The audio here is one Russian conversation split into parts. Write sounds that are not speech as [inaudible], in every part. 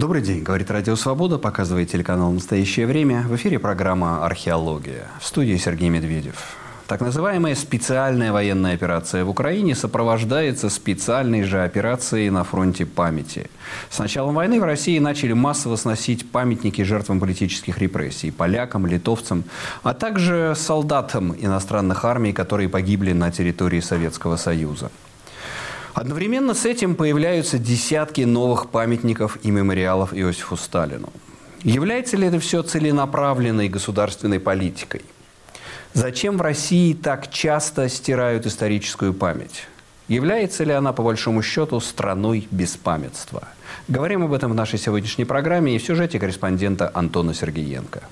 Добрый день, говорит Радио Свобода, показывает телеканал «Настоящее время». В эфире программа «Археология». В студии Сергей Медведев. Так называемая специальная военная операция в Украине сопровождается специальной же операцией на фронте памяти. С началом войны в России начали массово сносить памятники жертвам политических репрессий, полякам, литовцам, а также солдатам иностранных армий, которые погибли на территории Советского Союза. Одновременно с этим появляются десятки новых памятников и мемориалов Иосифу Сталину. Является ли это все целенаправленной государственной политикой? Зачем в России так часто стирают историческую память? Является ли она, по большому счету, страной беспамятства? Говорим об этом в нашей сегодняшней программе и в сюжете корреспондента Антона Сергеенко.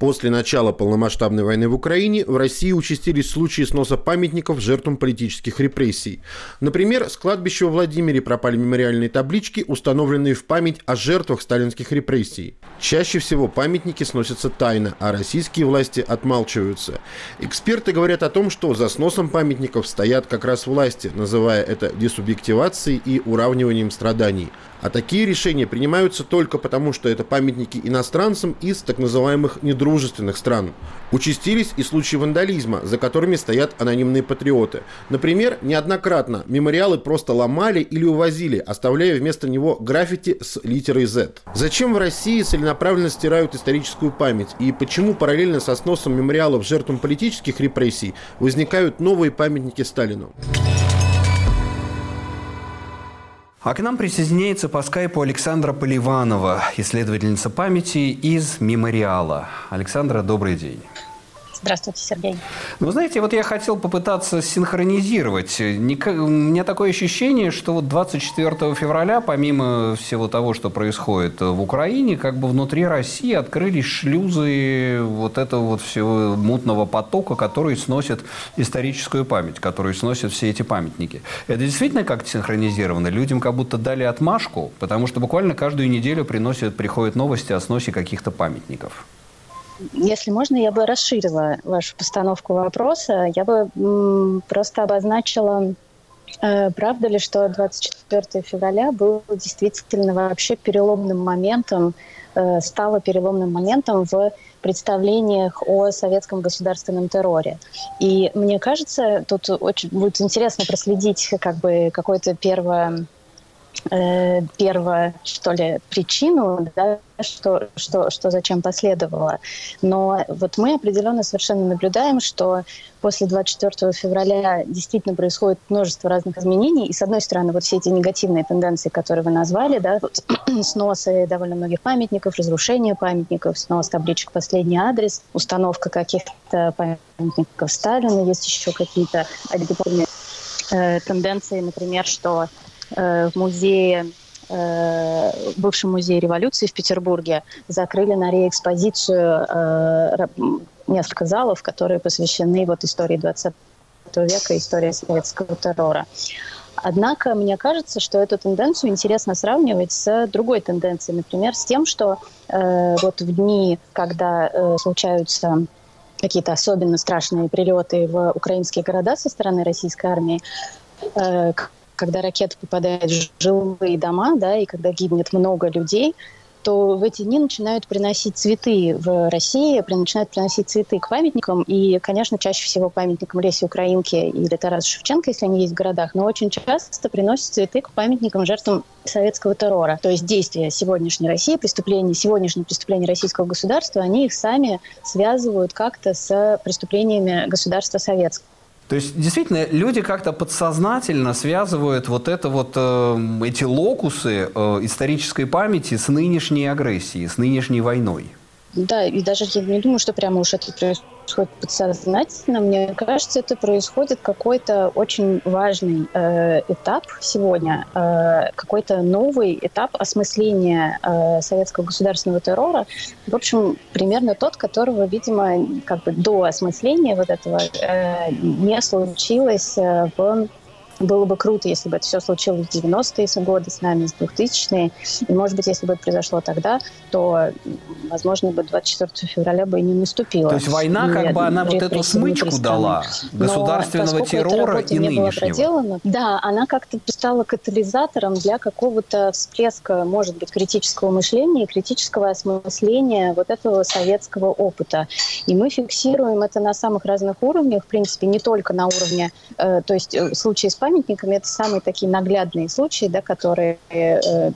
После начала полномасштабной войны в Украине в России участились случаи сноса памятников жертвам политических репрессий. Например, с кладбища во Владимире пропали мемориальные таблички, установленные в память о жертвах сталинских репрессий. Чаще всего памятники сносятся тайно, а российские власти отмалчиваются. Эксперты говорят о том, что за сносом памятников стоят как раз власти, называя это десубъективацией и уравниванием страданий. А такие решения принимаются только потому, что это памятники иностранцам из так называемых недружественных стран. Участились и случаи вандализма, за которыми стоят анонимные патриоты. Например, неоднократно мемориалы просто ломали или увозили, оставляя вместо него граффити с литерой Z. Зачем в России целенаправленно стирают историческую память? И почему параллельно со сносом мемориалов жертвам политических репрессий возникают новые памятники Сталину? А к нам присоединяется по скайпу Александра Поливанова, исследовательница памяти из «Мемориала». Александра, добрый день. Здравствуйте, Сергей. Ну, знаете, вот я хотел попытаться синхронизировать. У меня такое ощущение, что вот 24 февраля, помимо всего того, что происходит в Украине, как бы внутри России открылись шлюзы вот этого вот всего мутного потока, который сносит историческую память, который сносит все эти памятники. Это действительно как-то синхронизировано? Людям как будто дали отмашку, потому что буквально каждую неделю приносят, приходят новости о сносе каких-то памятников. Если можно, я бы расширила вашу постановку вопроса. Я бы просто обозначила, э, правда ли, что 24 февраля был действительно вообще переломным моментом, э, стало переломным моментом в представлениях о советском государственном терроре. И мне кажется, тут очень будет интересно проследить как бы какое-то первое э, первую, что ли, причину, да, что, что, что зачем последовало. Но вот мы определенно совершенно наблюдаем, что после 24 февраля действительно происходит множество разных изменений. И, с одной стороны, вот все эти негативные тенденции, которые вы назвали, да, вот, [clears throat] сносы довольно многих памятников, разрушение памятников, снос табличек «Последний адрес», установка каких-то памятников Сталина, есть еще какие-то э, тенденции, например, что в музее э, бывшем музее революции в Петербурге закрыли на реэкспозицию э, несколько залов, которые посвящены вот истории 20 века, истории советского террора. Однако мне кажется, что эту тенденцию интересно сравнивать с другой тенденцией, например, с тем, что э, вот в дни, когда э, случаются какие-то особенно страшные прилеты в украинские города со стороны российской армии, э, когда ракета попадает в жилые дома, да, и когда гибнет много людей, то в эти дни начинают приносить цветы в России, начинают приносить цветы к памятникам, и, конечно, чаще всего памятникам Леси Украинки или Тараса Шевченко, если они есть в городах, но очень часто приносят цветы к памятникам жертвам советского террора. То есть действия сегодняшней России, преступления, сегодняшние преступления российского государства, они их сами связывают как-то с преступлениями государства советского. То есть, действительно, люди как-то подсознательно связывают вот это вот, э, эти локусы э, исторической памяти с нынешней агрессией, с нынешней войной. Да, и даже я не думаю, что прямо уж это происходит подсознательно. Мне кажется, это происходит какой-то очень важный э, этап сегодня, э, какой-то новый этап осмысления э, советского государственного террора. В общем, примерно тот, которого, видимо, как бы до осмысления вот этого э, не случилось э, в было бы круто, если бы это все случилось в 90-е годы с нами, с 2000-е. И, может быть, если бы это произошло тогда, то, возможно, бы 24 февраля бы и не наступило. То есть война, как бы, она вот эту смычку дала государственного террора и нынешнего. Проделана, да, она как-то стала катализатором для какого-то всплеска, может быть, критического мышления и критического осмысления вот этого советского опыта. И мы фиксируем это на самых разных уровнях, в принципе, не только на уровне, э, то есть э, случаи с памятниками это самые такие наглядные случаи, да, которые э,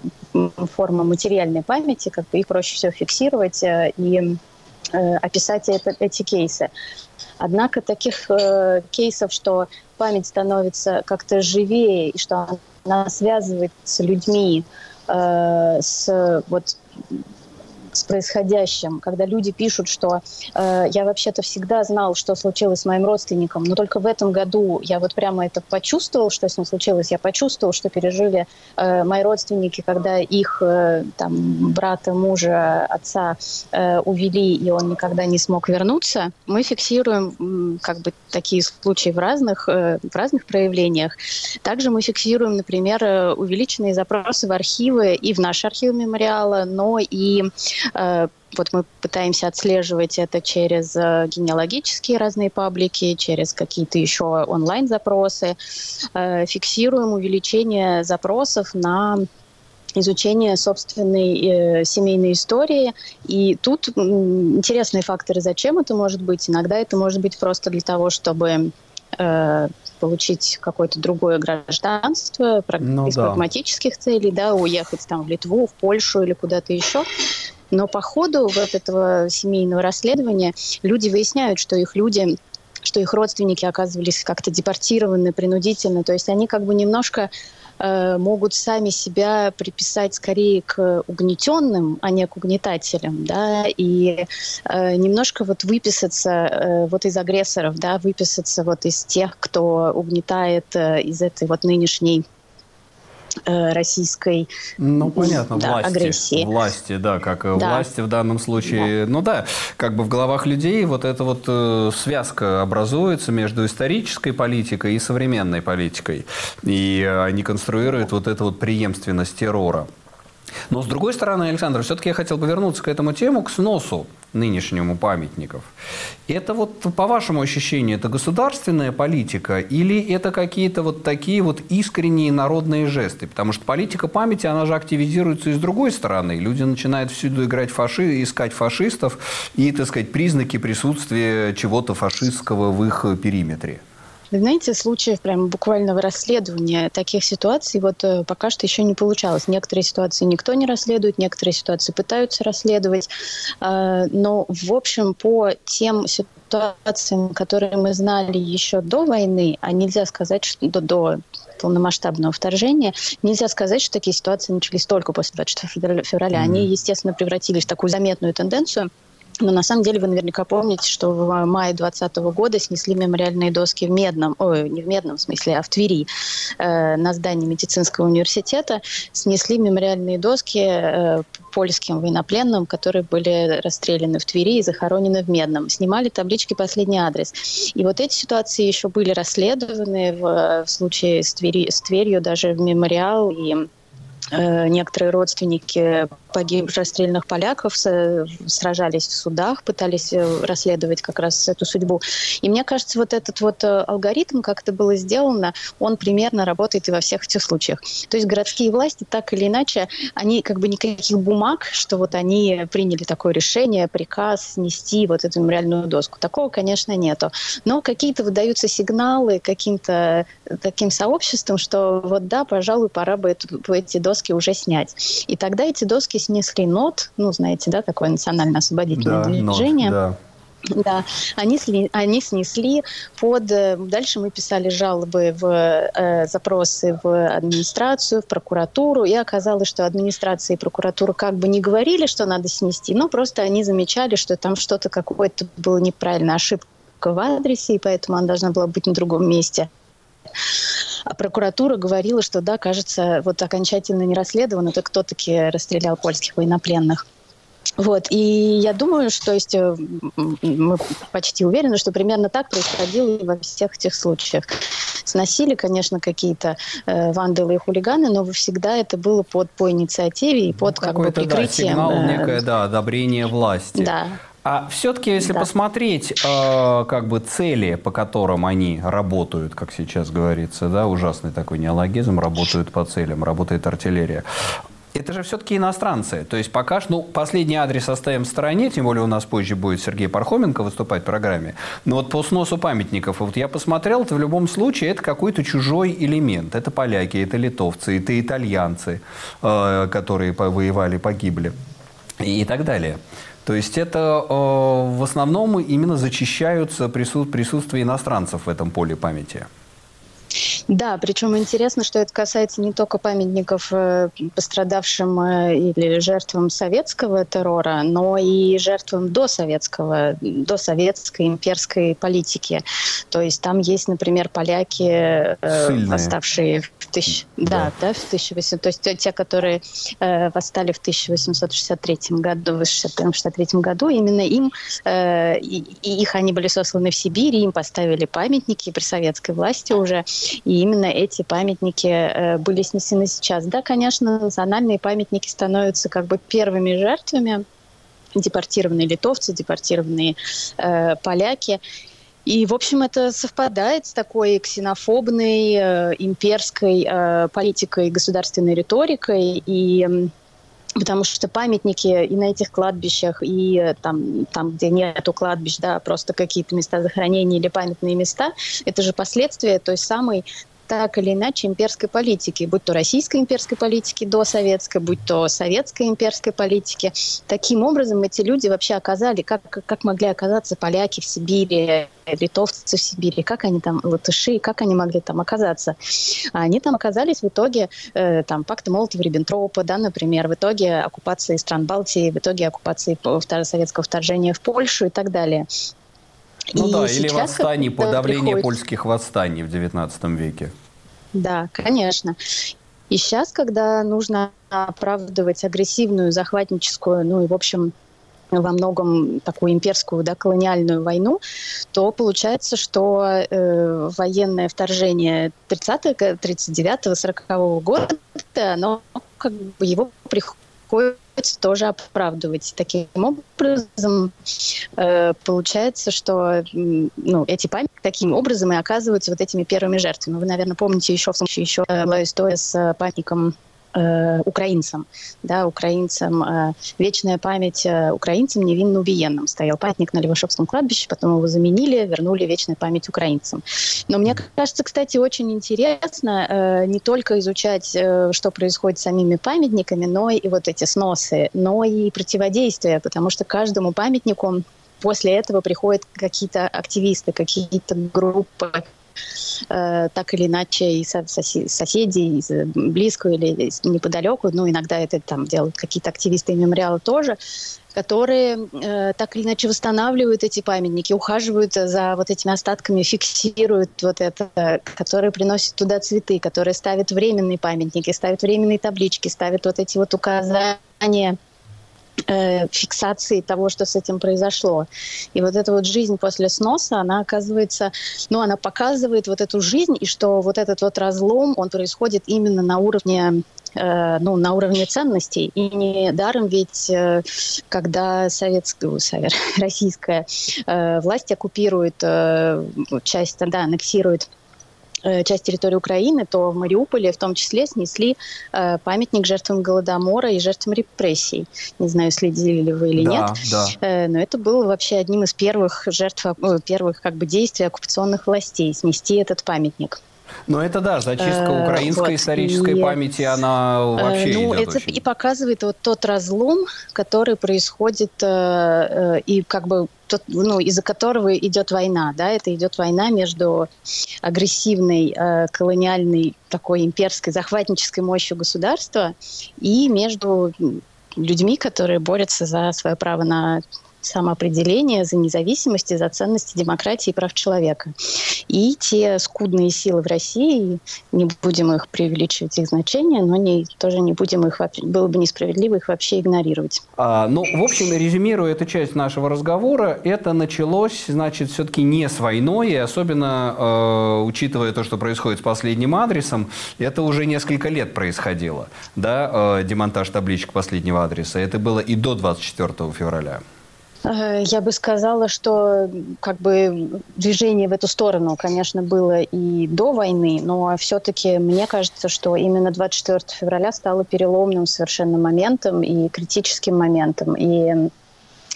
форма материальной памяти, как бы их проще всего фиксировать э, и э, описать это, эти кейсы. Однако таких э, кейсов, что память становится как-то живее и что она связывает с людьми, э, с вот с происходящим, когда люди пишут, что э, я вообще-то всегда знал, что случилось с моим родственником, но только в этом году я вот прямо это почувствовал, что с ним случилось, я почувствовал, что пережили э, мои родственники, когда их э, там брата, мужа, отца э, увели, и он никогда не смог вернуться. Мы фиксируем как бы такие случаи в разных, э, в разных проявлениях. Также мы фиксируем, например, э, увеличенные запросы в архивы и в наш архив мемориала, но и вот мы пытаемся отслеживать это через э, генеалогические разные паблики, через какие-то еще онлайн-запросы. Э, фиксируем увеличение запросов на изучение собственной э, семейной истории. И тут интересные факторы, зачем это может быть. Иногда это может быть просто для того, чтобы э, получить какое-то другое гражданство ну, из да. прагматических целей, да, уехать там в Литву, в Польшу или куда-то еще. Но по ходу вот этого семейного расследования люди выясняют, что их люди что их родственники оказывались как-то депортированы принудительно. То есть они как бы немножко э, могут сами себя приписать скорее к угнетенным, а не к угнетателям, да, и э, немножко вот выписаться э, вот из агрессоров, да, выписаться вот из тех, кто угнетает э, из этой вот нынешней российской ну понятно да, власти. агрессии. Власти да как да. власти в данном случае. Да. ну да как бы в головах людей вот эта вот э, связка образуется между исторической политикой и современной политикой. И они конструируют вот эту вот преемственность террора. Но с другой стороны, Александр, все-таки я хотел бы вернуться к этому тему, к сносу нынешнему памятников. Это вот, по вашему ощущению, это государственная политика или это какие-то вот такие вот искренние народные жесты? Потому что политика памяти, она же активизируется и с другой стороны. Люди начинают всюду играть фаши, искать фашистов и, так сказать, признаки присутствия чего-то фашистского в их периметре. Вы знаете, случаев прям буквального расследования таких ситуаций вот э, пока что еще не получалось. Некоторые ситуации никто не расследует, некоторые ситуации пытаются расследовать. Э, но, в общем, по тем ситуациям, которые мы знали еще до войны, а нельзя сказать, что до, до полномасштабного вторжения, нельзя сказать, что такие ситуации начались только после 24 февраля. Они, естественно, превратились в такую заметную тенденцию – но на самом деле вы наверняка помните, что в мае 2020 года снесли мемориальные доски в Медном, ой, не в Медном смысле, а в Твери, э, на здании медицинского университета. Снесли мемориальные доски э, польским военнопленным, которые были расстреляны в Твери и захоронены в Медном. Снимали таблички «Последний адрес». И вот эти ситуации еще были расследованы в, в случае с, Твери, с Тверью, даже в мемориал и некоторые родственники погибших расстрелянных поляков сражались в судах, пытались э, расследовать как раз эту судьбу. И мне кажется, вот этот вот э, алгоритм, как это было сделано, он примерно работает и во всех этих случаях. То есть городские власти так или иначе, они как бы никаких бумаг, что вот они приняли такое решение, приказ снести вот эту мемориальную доску. Такого, конечно, нету. Но какие-то выдаются сигналы каким-то таким сообществам, что вот да, пожалуй, пора бы эту, эти доски доски уже снять. И тогда эти доски снесли НОТ, ну, знаете, да, такое национально-освободительное да, движение. НОТ, да. Да, они, сли, они снесли под... Э, дальше мы писали жалобы в э, запросы в администрацию, в прокуратуру, и оказалось, что администрация и прокуратура как бы не говорили, что надо снести, но просто они замечали, что там что-то какое-то было неправильно, ошибка в адресе, и поэтому она должна была быть на другом месте. А прокуратура говорила, что да, кажется, вот окончательно не расследовано, то кто таки расстрелял польских военнопленных. Вот, и я думаю, что есть, э, мы почти уверены, что примерно так происходило во всех этих случаях. сносили, конечно, какие-то э, вандалы и хулиганы, но всегда это было под по инициативе и под ну, как бы прикрытием. Да, сигнал, э, некое, да, одобрение власти. Да. А все-таки, если да. посмотреть, э, как бы цели, по которым они работают, как сейчас говорится, да, ужасный такой неологизм, работают по целям, работает артиллерия. Это же все-таки иностранцы. То есть пока что, ну, последний адрес оставим в стороне, тем более у нас позже будет Сергей Пархоменко выступать в программе. Но вот по сносу памятников, вот я посмотрел, это в любом случае это какой-то чужой элемент. Это поляки, это литовцы, это итальянцы, э, которые воевали, погибли и так далее. То есть это э, в основном именно зачищаются присутствие иностранцев в этом поле памяти. Да, причем интересно, что это касается не только памятников э, пострадавшим э, или жертвам советского террора, но и жертвам досоветского, досоветской имперской политики. То есть там есть, например, поляки, э, Сильные. восставшие в тысяч... да. Да, да, в 1800... То есть те, которые восстали в 1863 году, в 1863 году, именно им, и, и их они были сосланы в Сибирь, им поставили памятники при советской власти уже, и именно эти памятники э, были снесены сейчас. Да, конечно, национальные памятники становятся как бы первыми жертвами, депортированные литовцы, депортированные э, поляки. И, в общем, это совпадает с такой ксенофобной, э, имперской э, политикой, государственной риторикой. И потому что памятники и на этих кладбищах, и э, там, там где нету кладбищ, да, просто какие-то места захоронения или памятные места, это же последствия той самой так или иначе имперской политики, будь то российской имперской политики до советской, будь то советской имперской политики. Таким образом эти люди вообще оказали, как, как могли оказаться поляки в Сибири, литовцы в Сибири, как они там, латыши, как они могли там оказаться. Они там оказались в итоге э, там пакта Молотова-Риббентропа, да, например, в итоге оккупации стран Балтии, в итоге оккупации советского вторжения в Польшу и так далее. Ну и да, или восстание, подавление приходит... польских восстаний в XIX веке. Да, конечно. И сейчас, когда нужно оправдывать агрессивную, захватническую, ну и, в общем, во многом такую имперскую, да, колониальную войну, то получается, что э, военное вторжение 30-го, 39-го, 40-го года, оно как бы его приходит приходится тоже оправдывать. Таким образом, э, получается, что ну, эти памятники таким образом и оказываются вот этими первыми жертвами. Вы, наверное, помните еще в случае еще была история с памятником э, украинцам, да, украинцам, э, вечная память э, украинцам невинно убиенным. Стоял памятник на Левашовском кладбище, потом его заменили, вернули вечная память украинцам. Но мне кажется, кстати, очень интересно э, не только изучать, э, что происходит с самими памятниками, но и вот эти сносы, но и противодействие, потому что каждому памятнику после этого приходят какие-то активисты, какие-то группы, э, так или иначе из сосед, соседей, из близко или неподалеку, ну, иногда это там делают какие-то активисты и мемориалы тоже, которые э, так или иначе восстанавливают эти памятники, ухаживают за вот этими остатками, фиксируют вот это, которые приносят туда цветы, которые ставят временные памятники, ставят временные таблички, ставят вот эти вот указания. э, фиксации того, что с этим произошло. И вот эта вот жизнь после сноса, она оказывается, ну, она показывает вот эту жизнь, и что вот этот вот разлом, он происходит именно на уровне э, ну, на уровне ценностей. И не даром ведь, э, когда советская, совет, [laughs] российская э, власть оккупирует э, часть, да, аннексирует Э, часть территории Украины, то в Мариуполе в том числе снесли э, памятник жертвам Голодомора и жертвам репрессий. Не знаю, следили ли вы или да, нет. Да. Э, но это было вообще одним из первых жертв, э, первых как бы действий оккупационных властей снести этот памятник. Но это да, зачистка э, украинской вот, исторической и, памяти, она э, вообще ну, идет это очень. и показывает вот тот разлом, который происходит э, и как бы тот, ну, из-за которого идет война, да, это идет война между агрессивной колониальной такой имперской захватнической мощью государства и между людьми, которые борются за свое право на самоопределение, за независимость и за ценности демократии и прав человека. И те скудные силы в России, не будем их преувеличивать их значение, но не, тоже не будем их, было бы несправедливо их вообще игнорировать. А, ну, в общем, резюмируя эту часть нашего разговора, это началось, значит, все-таки не с войной, и особенно э, учитывая то, что происходит с последним адресом, это уже несколько лет происходило, да, э, демонтаж табличек последнего адреса. Это было и до 24 февраля. Э, я бы сказала, что как бы движение в эту сторону, конечно, было и до войны, но все-таки мне кажется, что именно 24 февраля стало переломным совершенно моментом и критическим моментом. И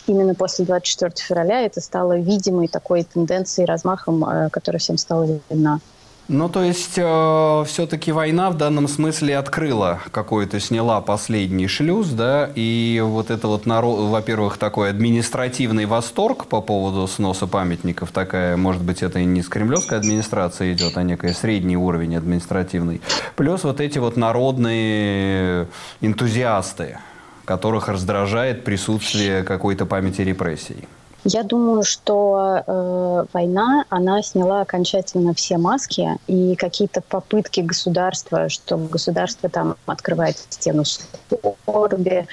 именно после 24 февраля это стало видимой такой тенденцией, размахом, э, которая всем стала видна. Ну, то есть, э, все-таки война в данном смысле открыла какой-то, сняла последний шлюз, да, и вот это вот, народ, во-первых, такой административный восторг по поводу сноса памятников, такая, может быть, это и не с кремлевской администрации идет, а некий средний уровень административный, плюс вот эти вот народные энтузиасты, которых раздражает присутствие какой-то памяти репрессий. Я думаю, что э, война, она сняла окончательно все маски и какие-то попытки государства, что государство там открывает стену скорби,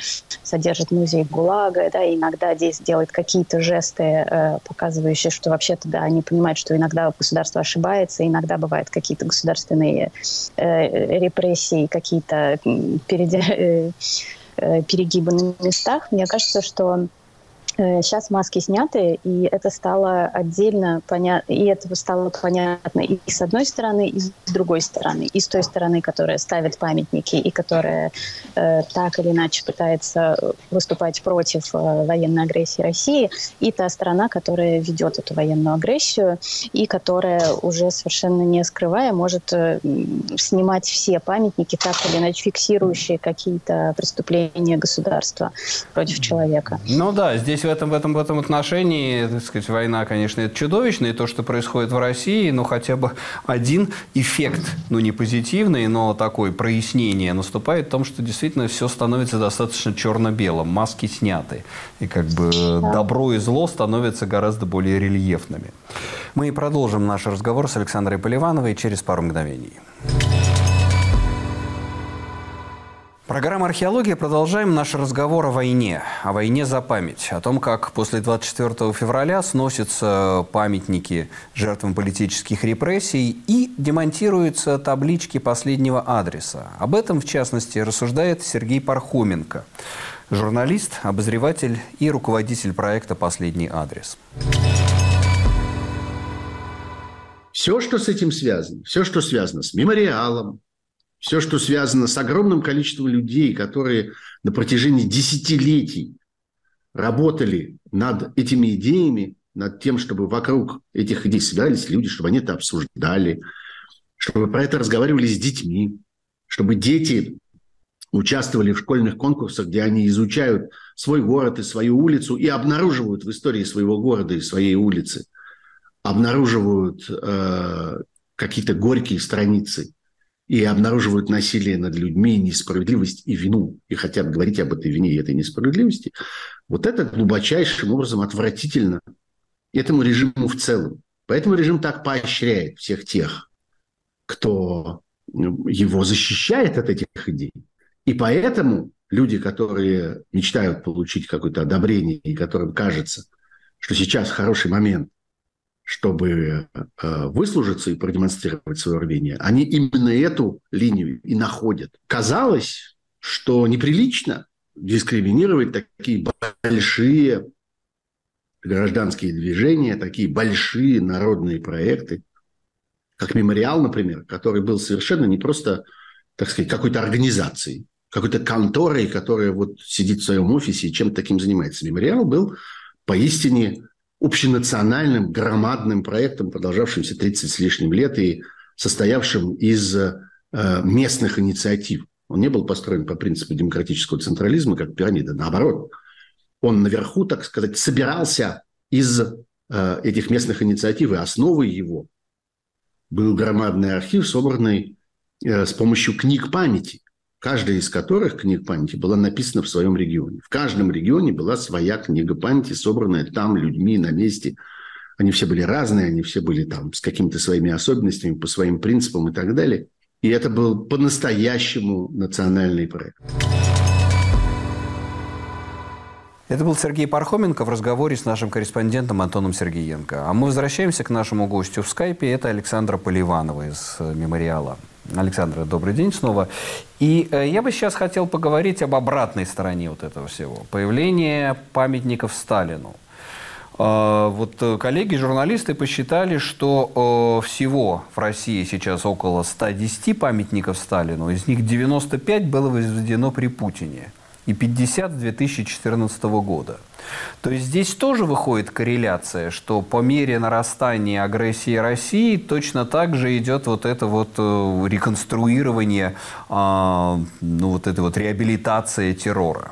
содержит музей ГУЛАГа, да, и иногда здесь делает какие-то жесты, э, показывающие, что вообще-то, да, они понимают, что иногда государство ошибается, иногда бывают какие-то государственные э, репрессии, какие-то э, э, перегибы на местах. Мне кажется, что Сейчас э, маски сняты, и это стало отдельно понятно, и это стало понятно и с одной стороны, и с другой стороны, и с той стороны, которая ставит памятники и которая э, так или иначе пытается выступать против э, военной агрессии России, и та страна, которая ведет эту военную агрессию и которая уже совершенно не скрывая может э, снимать все памятники, так или иначе фиксирующие какие-то преступления государства против человека. Ну да, здесь в этом, в этом, в этом отношении, так сказать, война, конечно, это чудовищно, и то, что происходит в России, ну, хотя бы один эффект, ну, не позитивный, но такой прояснение наступает в том, что действительно все становится достаточно черно-белым, маски сняты, и как бы добро и зло становятся гораздо более рельефными. Мы продолжим наш разговор с Александрой Поливановой через пару мгновений. Программа «Археология». Продолжаем наш разговор о войне. О войне за память. О том, как после 24 февраля сносятся памятники жертвам политических репрессий и демонтируются таблички последнего адреса. Об этом, в частности, рассуждает Сергей Пархоменко. Журналист, обозреватель и руководитель проекта «Последний адрес». Все, что с этим связано, все, что связано с мемориалом, все, что связано с огромным количеством людей, которые на протяжении десятилетий работали над этими идеями, над тем, чтобы вокруг этих идей собирались люди, чтобы они это обсуждали, чтобы про это разговаривали с детьми, чтобы дети участвовали в школьных конкурсах, где они изучают свой город и свою улицу и обнаруживают в истории своего города и своей улицы, обнаруживают э, какие-то горькие страницы и обнаруживают насилие над людьми, несправедливость и вину, и хотят говорить об этой вине и этой несправедливости, вот это глубочайшим образом отвратительно этому режиму в целом. Поэтому режим так поощряет всех тех, кто его защищает от этих идей. И поэтому люди, которые мечтают получить какое-то одобрение и которым кажется, что сейчас хороший момент чтобы э, выслужиться и продемонстрировать свое рвение, они именно эту линию и находят. Казалось, что неприлично дискриминировать такие большие гражданские движения, такие большие народные проекты, как «Мемориал», например, который был совершенно не просто, так сказать, какой-то организацией, какой-то конторой, которая вот сидит в своем офисе и чем-то таким занимается. «Мемориал» был поистине общенациональным громадным проектом, продолжавшимся 30 с лишним лет и состоявшим из э, местных инициатив. Он не был построен по принципу демократического централизма, как пирамида. Наоборот, он наверху, так сказать, собирался из э, этих местных инициатив, и основой его был громадный архив, собранный э, с помощью книг памяти, каждая из которых книг памяти была написана в своем регионе. В каждом регионе была своя книга памяти, собранная там людьми на месте. Они все были разные, они все были там с какими-то своими особенностями, по своим принципам и так далее. И это был по-настоящему национальный проект. Это был Сергей Пархоменко в разговоре с нашим корреспондентом Антоном Сергеенко. А мы возвращаемся к нашему гостю в скайпе. Это Александра Поливанова из «Мемориала». Александра, добрый день снова. И э, я бы сейчас хотел поговорить об обратной стороне вот этого всего. Появление памятников Сталину. Э, вот э, коллеги-журналисты посчитали, что э, всего в России сейчас около 110 памятников Сталину. Из них 95 было возведено при Путине и 50 с 2014 года. То есть здесь тоже выходит корреляция, что по мере нарастания агрессии России точно так же идет вот это вот э, реконструирование, а, ну вот эта вот реабилитация террора.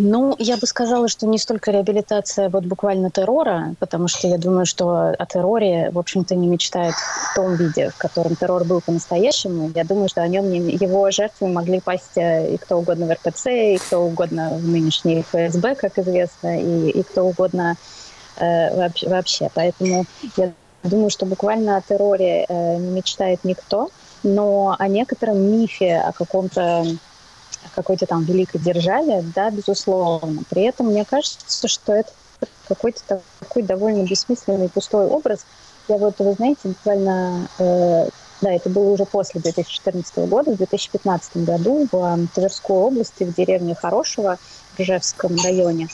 Ну, я бы сказала, что не столько реабилитация вот буквально террора, потому что я думаю, что о терроре, в общем-то, не мечтает в том виде, в котором террор был по-настоящему. Я думаю, что о нем не, его жертвы могли пасть э, и кто угодно в РПЦ, и кто угодно в нынешней ФСБ, как известно, и, и кто угодно э, вообще. Поэтому я думаю, что буквально о терроре э, не мечтает никто, но о некотором мифе, о каком-то какой-то там великой державе, да, безусловно. При этом мне кажется, что это какой-то такой довольно бессмысленный пустой образ. Я вот, вы знаете, буквально, э, да, это было уже после 2014 года, в 2015 году в э, Тверской области, в деревне Хорошего, в Ржевском районе,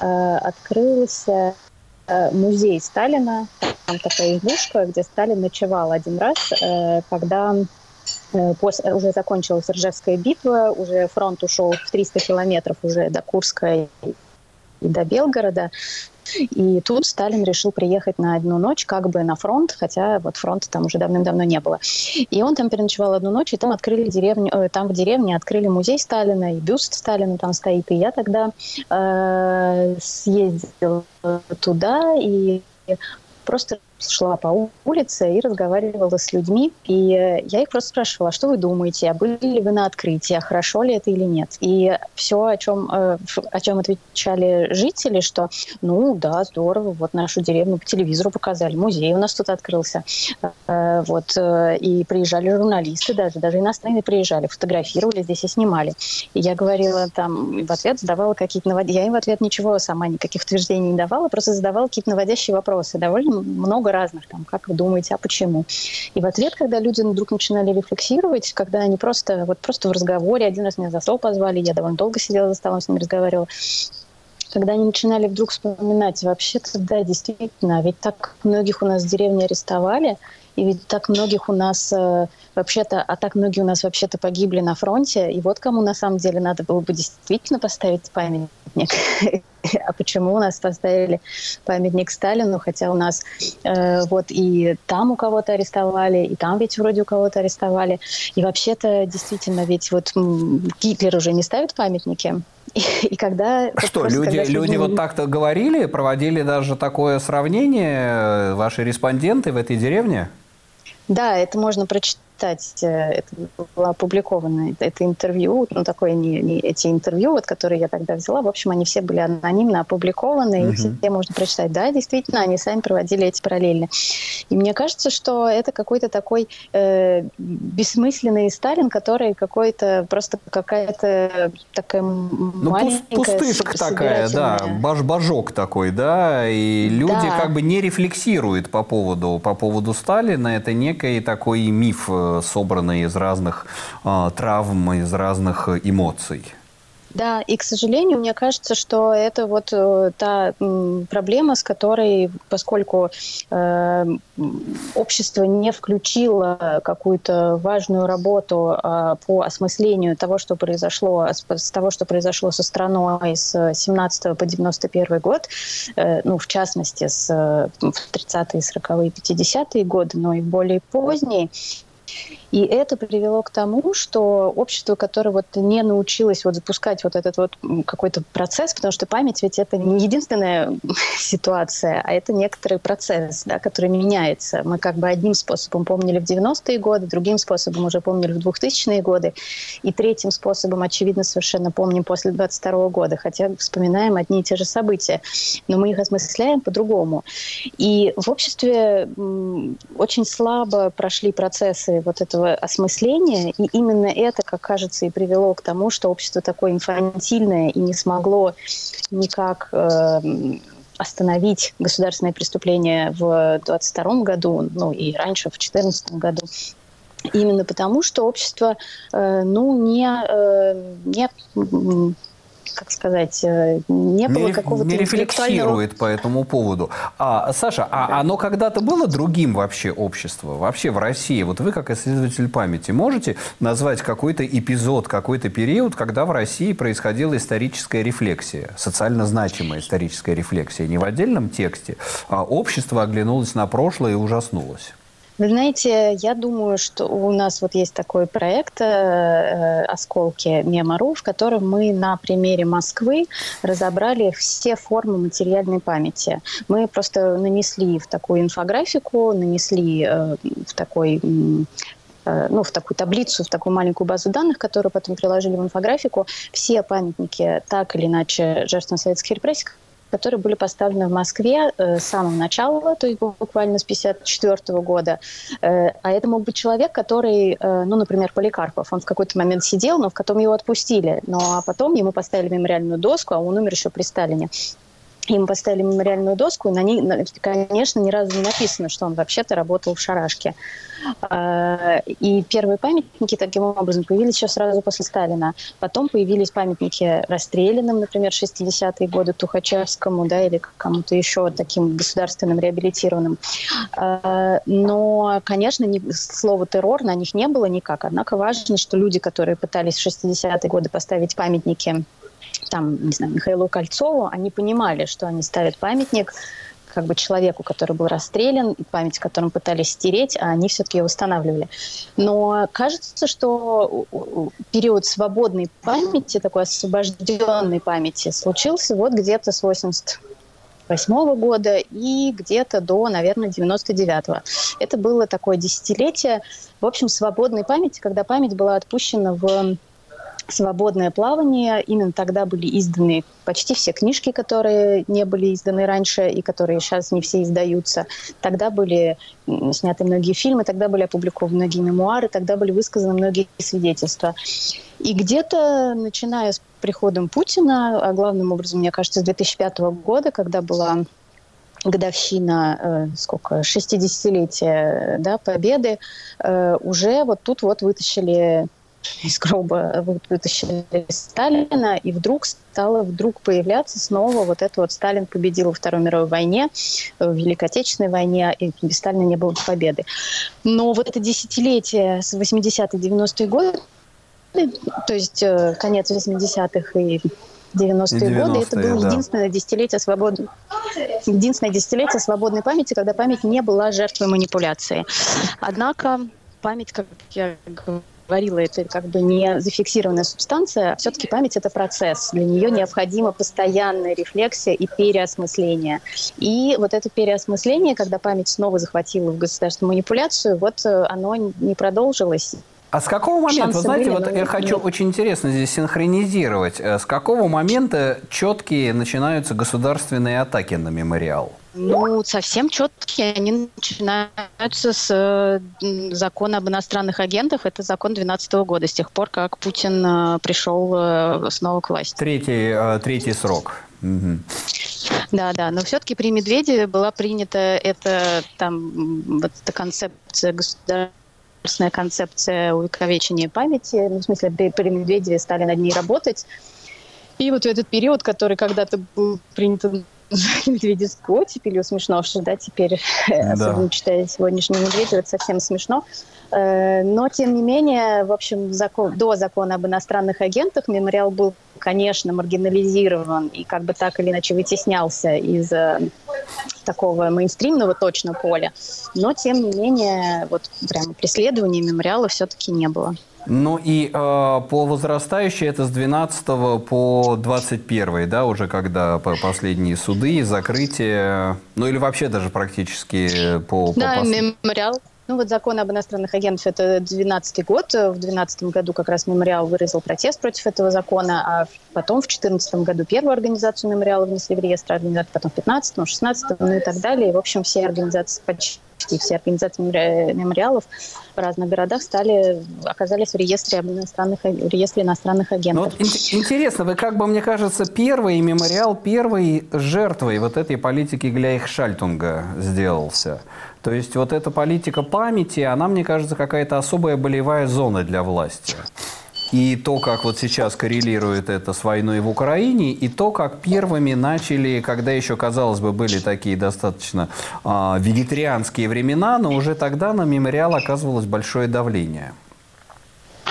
э, открылся э, музей Сталина. Там такая избушка, где Сталин ночевал один раз, э, когда после, уже закончилась Ржевская битва, уже фронт ушел в 300 километров уже до Курска и до Белгорода. И тут Сталин решил приехать на одну ночь как бы на фронт, хотя вот фронта там уже давным-давно не было. И он там переночевал одну ночь, и там открыли деревню, э, там в деревне открыли музей Сталина, и бюст Сталина там стоит. И я тогда э, съездила туда и просто шла по улице и разговаривала с людьми. И э, я их просто спрашивала, а что вы думаете, а были ли вы на открытии, а хорошо ли это или нет. И все, о чем, э, о чем отвечали жители, что ну да, здорово, вот нашу деревню по телевизору показали, музей у нас тут открылся. Э, вот, и приезжали журналисты даже, даже иностранные приезжали, фотографировали здесь и снимали. И я говорила там, в ответ задавала какие-то наводящие... Я им в ответ ничего сама, никаких утверждений не давала, просто задавала какие-то наводящие вопросы. Довольно много много разных, там, как вы думаете, а почему? И в ответ, когда люди вдруг начинали рефлексировать, когда они просто, вот просто в разговоре, один раз меня за стол позвали, я довольно долго сидела за столом с ними разговаривала, когда они начинали вдруг вспоминать, вообще-то, да, действительно, ведь так многих у нас в деревне арестовали, и ведь так многих у нас э, вообще-то, а так многие у нас вообще-то погибли на фронте, и вот кому на самом деле надо было бы действительно поставить памятник. [laughs] а почему у нас поставили памятник Сталину, хотя у нас э, вот и там у кого-то арестовали, и там ведь вроде у кого-то арестовали. И вообще-то действительно ведь вот Гитлер уже не ставит памятники, и, [laughs] и когда... А что, люди, когда люди вот так-то говорили, проводили даже такое сравнение, э, ваши респонденты в этой деревне? Да, это можно прочитать читать, э, это было опубликовано, это интервью, ну, такое не, не эти интервью, вот, которые я тогда взяла, в общем, они все были анонимно опубликованы, угу. и все можно прочитать. Да, действительно, они сами проводили эти параллели. И мне кажется, что это какой-то такой э, бессмысленный Сталин, который какой-то, просто какая-то такая ну, маленькая... Пустышка такая, да, баш-бажок такой, да, и люди да. как бы не рефлексируют по поводу, по поводу Сталина, это некий такой миф э, собранные из разных э, травм, из разных эмоций. Да, и, к сожалению, мне кажется, что это вот э, та проблема, с которой, поскольку э, общество не включило какую-то важную работу э, по осмыслению того, что произошло, с того, что произошло со страной с 17 по 91 год, э, ну, в частности, с э, 30-е, 40-е, 50-е годы, но и более поздние, И это привело к тому, что общество, которое вот не научилось вот запускать вот этот вот какой-то процесс, потому что память ведь это не единственная [laughs] ситуация, а это некоторый процесс, да, который меняется. Мы как бы одним способом помнили в 90-е годы, другим способом уже помнили в 2000-е годы, и третьим способом, очевидно, совершенно помним после 22 года, хотя вспоминаем одни и те же события, но мы их осмысляем по-другому. И в обществе очень слабо прошли процессы вот этого осмысления, и именно это, как кажется, и привело к тому, что общество такое инфантильное и не смогло никак э, остановить государственные преступления в 22 году, ну и раньше, в 2014 году. Именно потому, что общество э, ну, не, э, не как сказать, э, не было не, какого-то не рефлексирует по этому поводу. А, Саша, а да. оно когда-то было другим вообще общество? Вообще в России? Вот вы, как исследователь памяти, можете назвать какой-то эпизод, какой-то период, когда в России происходила историческая рефлексия, социально значимая историческая рефлексия, не в отдельном тексте, а общество оглянулось на прошлое и ужаснулось? Вы знаете, я думаю, что у нас вот есть такой проект э, «Осколки Мемору», в котором мы на примере Москвы разобрали все формы материальной памяти. Мы просто нанесли в такую инфографику, нанесли э, в такой э, ну, в такую таблицу, в такую маленькую базу данных, которую потом приложили в инфографику, все памятники, так или иначе, жертвам советских репрессий, которые были поставлены в Москве э, с самого начала, то есть буквально с 1954 года. Э, а это мог быть человек, который, э, ну, например, Поликарпов, он в какой-то момент сидел, но в потом его отпустили. Ну, а потом ему поставили мемориальную доску, а он умер еще при Сталине им поставили мемориальную доску, и на ней, конечно, ни разу не написано, что он вообще-то работал в Шарашке. А, и первые памятники таким образом появились еще сразу после Сталина. Потом появились памятники расстрелянным, например, 60-е годы Тухачевскому, да, или кому-то еще таким государственным реабилитированным. А, но, конечно, слова террор на них не было никак. Однако важно, что люди, которые пытались в 60-е годы поставить памятники там, не знаю, Михаилу Кольцову, они понимали, что они ставят памятник как бы человеку, который был расстрелян, память о пытались стереть, а они все-таки ее восстанавливали. Но кажется, что период свободной памяти, такой освобожденной памяти, случился вот где-то с 80 восьмого года и где-то до, наверное, 99-го. Это было такое десятилетие, в общем, свободной памяти, когда память была отпущена в свободное плавание. Именно тогда были изданы почти все книжки, которые не были изданы раньше и которые сейчас не все издаются. Тогда были сняты многие фильмы, тогда были опубликованы многие мемуары, тогда были высказаны многие свидетельства. И где-то, начиная с приходом Путина, а главным образом, мне кажется, с 2005 года, когда была годовщина, э, сколько, 60-летия да, победы, э, уже вот тут вот вытащили из гроба вытащили Сталина, и вдруг стало вдруг появляться снова вот это вот Сталин победил во Второй мировой войне, в Великой Отечественной войне, и без Сталина не было победы. Но вот это десятилетие с 80-е, 90-е годы, то есть э, конец 80-х и 90-е годы, это было да. единственное десятилетие свободной единственное десятилетие свободной памяти, когда память не была жертвой манипуляции. Однако память, как я говорила, это как бы не зафиксированная субстанция, все-таки память – это процесс. Для нее необходима постоянная рефлексия и переосмысление. И вот это переосмысление, когда память снова захватила в государственную манипуляцию, вот э, оно не продолжилось. А с какого момента, вы знаете, были, вот я хочу нет. очень интересно здесь синхронизировать, э, с какого момента четкие начинаются государственные атаки на мемориал? Ну, совсем четкие. Они начинаются с э, закона об иностранных агентах. Это закон 2012 года, с тех пор, как Путин э, пришел э, снова к власти. Tретий, э, третий срок. Угу. Да, да, но все-таки при Медведеве была принята эта там вот эта концепция государственная концепция увековечения памяти. Ну, в смысле, при, при Медведеве стали над ней работать. И вот в этот период, который когда-то был принят медведевскую оттепелью смешно, что да, теперь, да. особенно читая сегодняшний Медведев, это совсем смешно. Э, но, тем не менее, в общем, закон, до закона об иностранных агентах мемориал был, конечно, маргинализирован и как бы так или иначе вытеснялся из э, такого мейнстримного точно поля. Но, тем не менее, вот прямо преследования мемориала все-таки не было. Ну и э, по возрастающей это с 12 по 21, да, уже когда последние суды закрытие, ну или вообще даже практически по... Да, по пос... мемориал ну вот закон об иностранных агентах – это 2012 год. В 2012 году как раз мемориал выразил протест против этого закона, а потом в 2014 году первую организацию мемориала внесли в реестр организаций, потом в 2015, 2016, ну и так далее. И, в общем, все организации почти почти все организации мемориалов в разных городах стали, оказались в реестре иностранных, в реестре иностранных агентов. Ну, вот интересно, вы как бы, мне кажется, первый мемориал, первой жертвой вот этой политики Гляйх-Шальтунга сделался. То есть вот эта политика памяти, она, мне кажется, какая-то особая болевая зона для власти. И то, как вот сейчас коррелирует это с войной в Украине, и то, как первыми начали, когда еще, казалось бы, были такие достаточно э, вегетарианские времена, но уже тогда на мемориал оказывалось большое давление.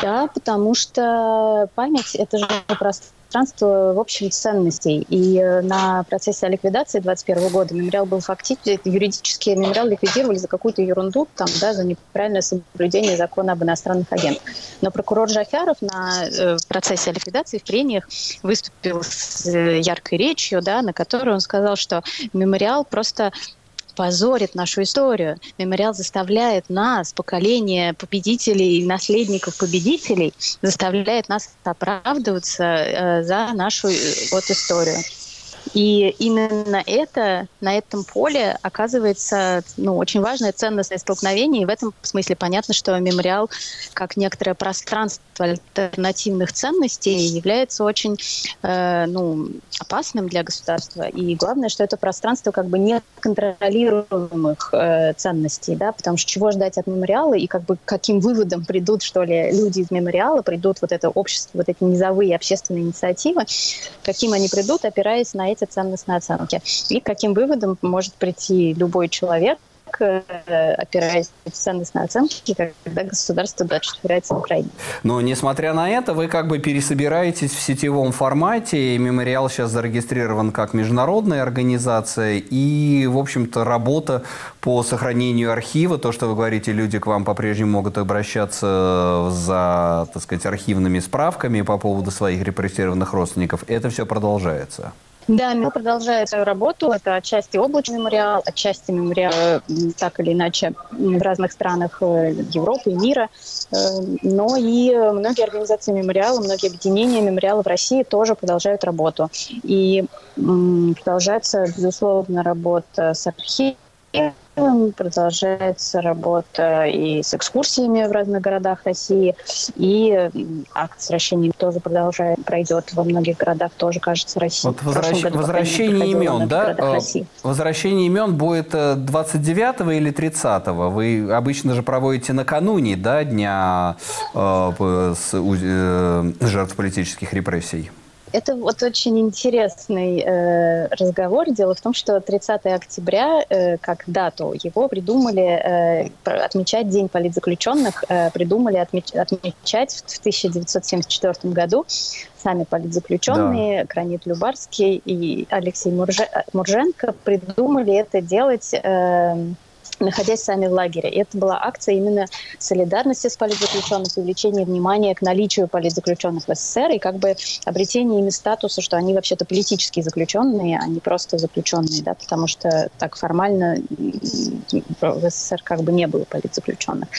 Да, потому что память – это же просто пространство, в общем, ценностей. И э, на процессе ликвидации 2021 года мемориал был фактически, юридически мемориал ликвидировали за какую-то ерунду, там, да, за неправильное соблюдение закона об иностранных агентах. Но прокурор Жафяров на э, процессе ликвидации в прениях выступил с э, яркой речью, да, на которой он сказал, что мемориал просто позорит нашу историю. Мемориал заставляет нас, поколение победителей и наследников победителей, заставляет нас оправдываться э, за нашу э, вот историю. И именно это на этом поле оказывается ну, очень важное ценностное столкновение. И в этом смысле понятно, что мемориал, как некоторое пространство альтернативных ценностей, является очень э, ну, опасным для государства. И главное, что это пространство как бы неконтролируемых э, ценностей, да, потому что чего ждать от мемориала и как бы каким выводом придут, что ли, люди из мемориала, придут вот это общество, вот эти низовые общественные инициативы, каким они придут, опираясь на эти ценностные оценки. И каким выводом может прийти любой человек, Э, опираясь на ценностные оценки, когда государство дальше опирается на Украине. Но, несмотря на это, вы как бы пересобираетесь в сетевом формате, и мемориал сейчас зарегистрирован как международная организация, и, в общем-то, работа по сохранению архива, то, что вы говорите, люди к вам по-прежнему могут обращаться за, так сказать, архивными справками по поводу своих репрессированных родственников, это все продолжается. Да, мемориал продолжает свою работу. Это отчасти облачный мемориал, отчасти мемориал э, так или иначе в разных странах э, Европы и мира. Э, но и многие организации мемориала, многие объединения мемориала в России тоже продолжают работу. И продолжается, безусловно, работа с архивом Продолжается работа и с экскурсиями в разных городах России, и акт с вращением тоже продолжает, пройдет во многих городах, тоже, кажется, России. Вот возвращ... году, возвращение имен, да? А, возвращение имен будет 29 э, или 30 -го? Вы обычно же проводите накануне, да, дня э, с, э, жертв политических репрессий? Это вот очень интересный э, разговор. Дело в том, что 30 октября, э, как дату, его придумали э, отмечать День политзаключенных, э, придумали отмеч, отмечать в 1974 году сами политзаключенные, да. Кранит Любарский и Алексей Мурже, Мурженко придумали это делать... Э, находясь сами в лагере. И это была акция именно солидарности с политзаключенными, привлечения внимания к наличию политзаключенных в СССР и как бы обретение ими статуса, что они вообще-то политические заключенные, а не просто заключенные, да, потому что так формально в СССР как бы не было политзаключенных.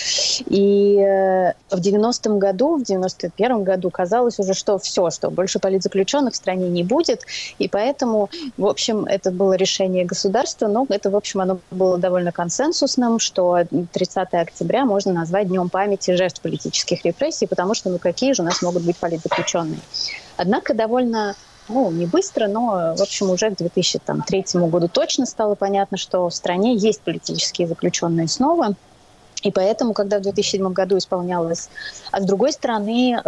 И э, в 90-м году, в 91-м году казалось уже, что все, что больше политзаключенных в стране не будет, и поэтому, в общем, это было решение государства, но это, в общем, оно было довольно консенсусным, консенсусным, что 30 октября можно назвать Днем памяти жертв политических репрессий, потому что ну какие же у нас могут быть политзаключенные. Однако довольно ну, не быстро, но, в общем, уже к 2003 году точно стало понятно, что в стране есть политические заключенные снова. И поэтому, когда в 2007 году исполнялось... А с другой стороны,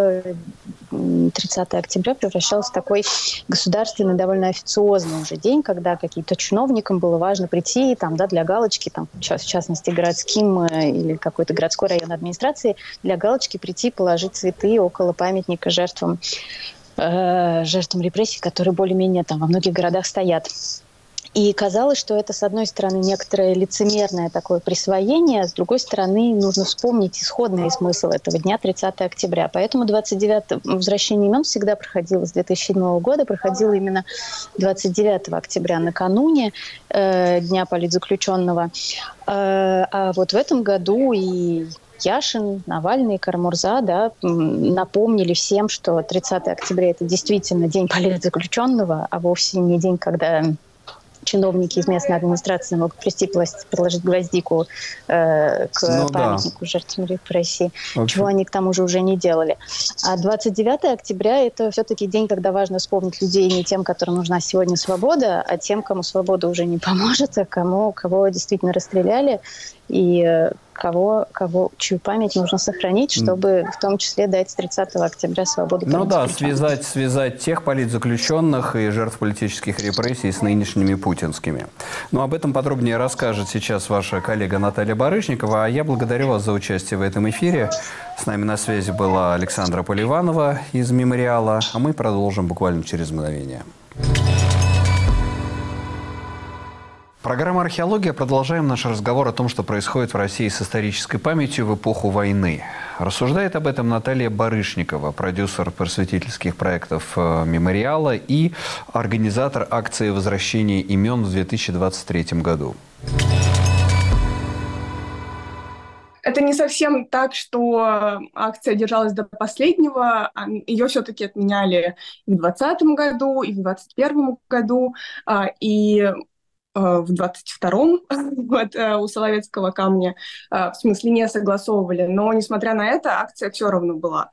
30 октября превращался в такой государственный, довольно официозный уже день, когда каким-то чиновникам было важно прийти там, да, для галочки, там, в частности, городским или какой-то городской районной администрации, для галочки прийти положить цветы около памятника жертвам э, жертвам репрессий, которые более-менее там во многих городах стоят. И казалось, что это, с одной стороны, некоторое лицемерное такое присвоение, а с другой стороны, нужно вспомнить исходный смысл этого дня, 30 октября. Поэтому 29 возвращение имен всегда проходило с 2007 года, проходило именно 29 октября, накануне э, Дня политзаключенного. Э, а вот в этом году и Яшин, Навальный, Карамурза да, напомнили всем, что 30 октября – это действительно день политзаключенного, а вовсе не день, когда чиновники из местной администрации могут прийти приложить гвоздику э, к ну, памятнику да. жертвам репрессий, чего они к тому же уже не делали. А 29 октября – это все-таки день, когда важно вспомнить людей не тем, которым нужна сегодня свобода, а тем, кому свобода уже не поможет, а кому, кого действительно расстреляли и э, кого, кого, чью память нужно сохранить, чтобы в том числе дать 30 октября свободу Ну да, связать, связать тех политзаключенных и жертв политических репрессий с нынешними путинскими. Но об этом подробнее расскажет сейчас ваша коллега Наталья Барышникова, а я благодарю вас за участие в этом эфире. С нами на связи была Александра Поливанова из «Мемориала», а мы продолжим буквально через мгновение. Программа «Археология». Продолжаем наш разговор о том, что происходит в России с исторической памятью в эпоху войны. Рассуждает об этом Наталья Барышникова, продюсер просветительских проектов э, «Мемориала» и организатор акции возвращения имен в 2023 году. Это не совсем так, что акция держалась до последнего. Ее все-таки отменяли и в 2020 году, и в 2021 году. А, и Э, в 22-м [laughs] вот, э, у Соловецкого камня, э, в смысле не согласовывали, но несмотря на это акция все равно была.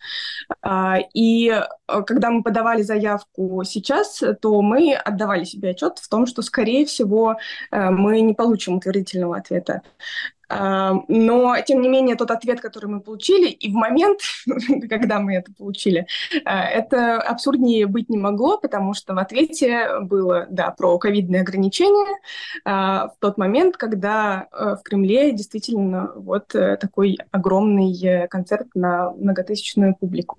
И когда мы подавали заявку сейчас, то мы отдавали себе отчет в том, что, скорее всего, мы не получим утвердительного ответа. Но, тем не менее, тот ответ, который мы получили, и в момент, [laughs] когда мы это получили, а, это абсурднее быть не могло, потому что в ответе было, да, про ковидные ограничения а, в тот момент, когда э, в Кремле действительно вот э, такой огромный э, концерт на многотысячную публику.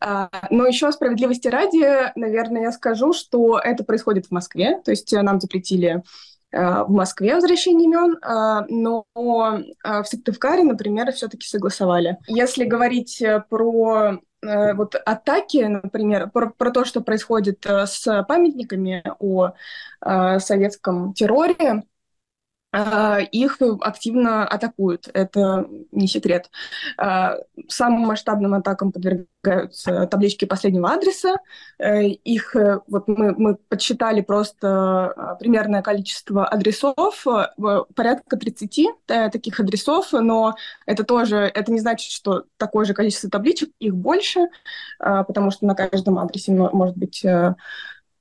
А, но еще справедливости ради, наверное, я скажу, что это происходит в Москве, то есть нам запретили Э, в Москве возвращение имен, э, но э, в Сыктывкаре, например, все-таки согласовали. Если говорить про вот атаки, например, про, про то, что происходит с памятниками о советском терроре, а, их активно атакуют, это не секрет. А, самым масштабным атакам подвергаются таблички последнего адреса. Э, их, э, вот мы, мы подсчитали просто а, примерное количество адресов, э, порядка 30 таких адресов, но это тоже, это не значит, что такое же количество табличек, их больше, потому что на каждом адресе может быть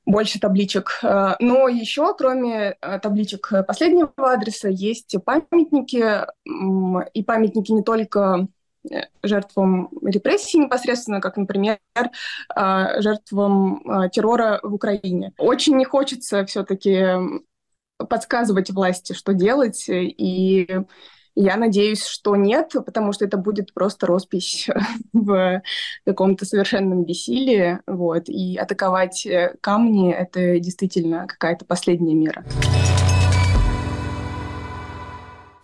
больше табличек. Э, но еще, кроме э, табличек последнего адреса, есть памятники, и памятники не только э, жертвам репрессий непосредственно, как, например, жертвам террора в Украине. Очень не хочется все-таки подсказывать власти, что делать, и я надеюсь, что нет, потому что это будет просто роспись [laughs] в каком-то совершенном бессилии. Вот. И атаковать э, камни — это действительно какая-то последняя мера.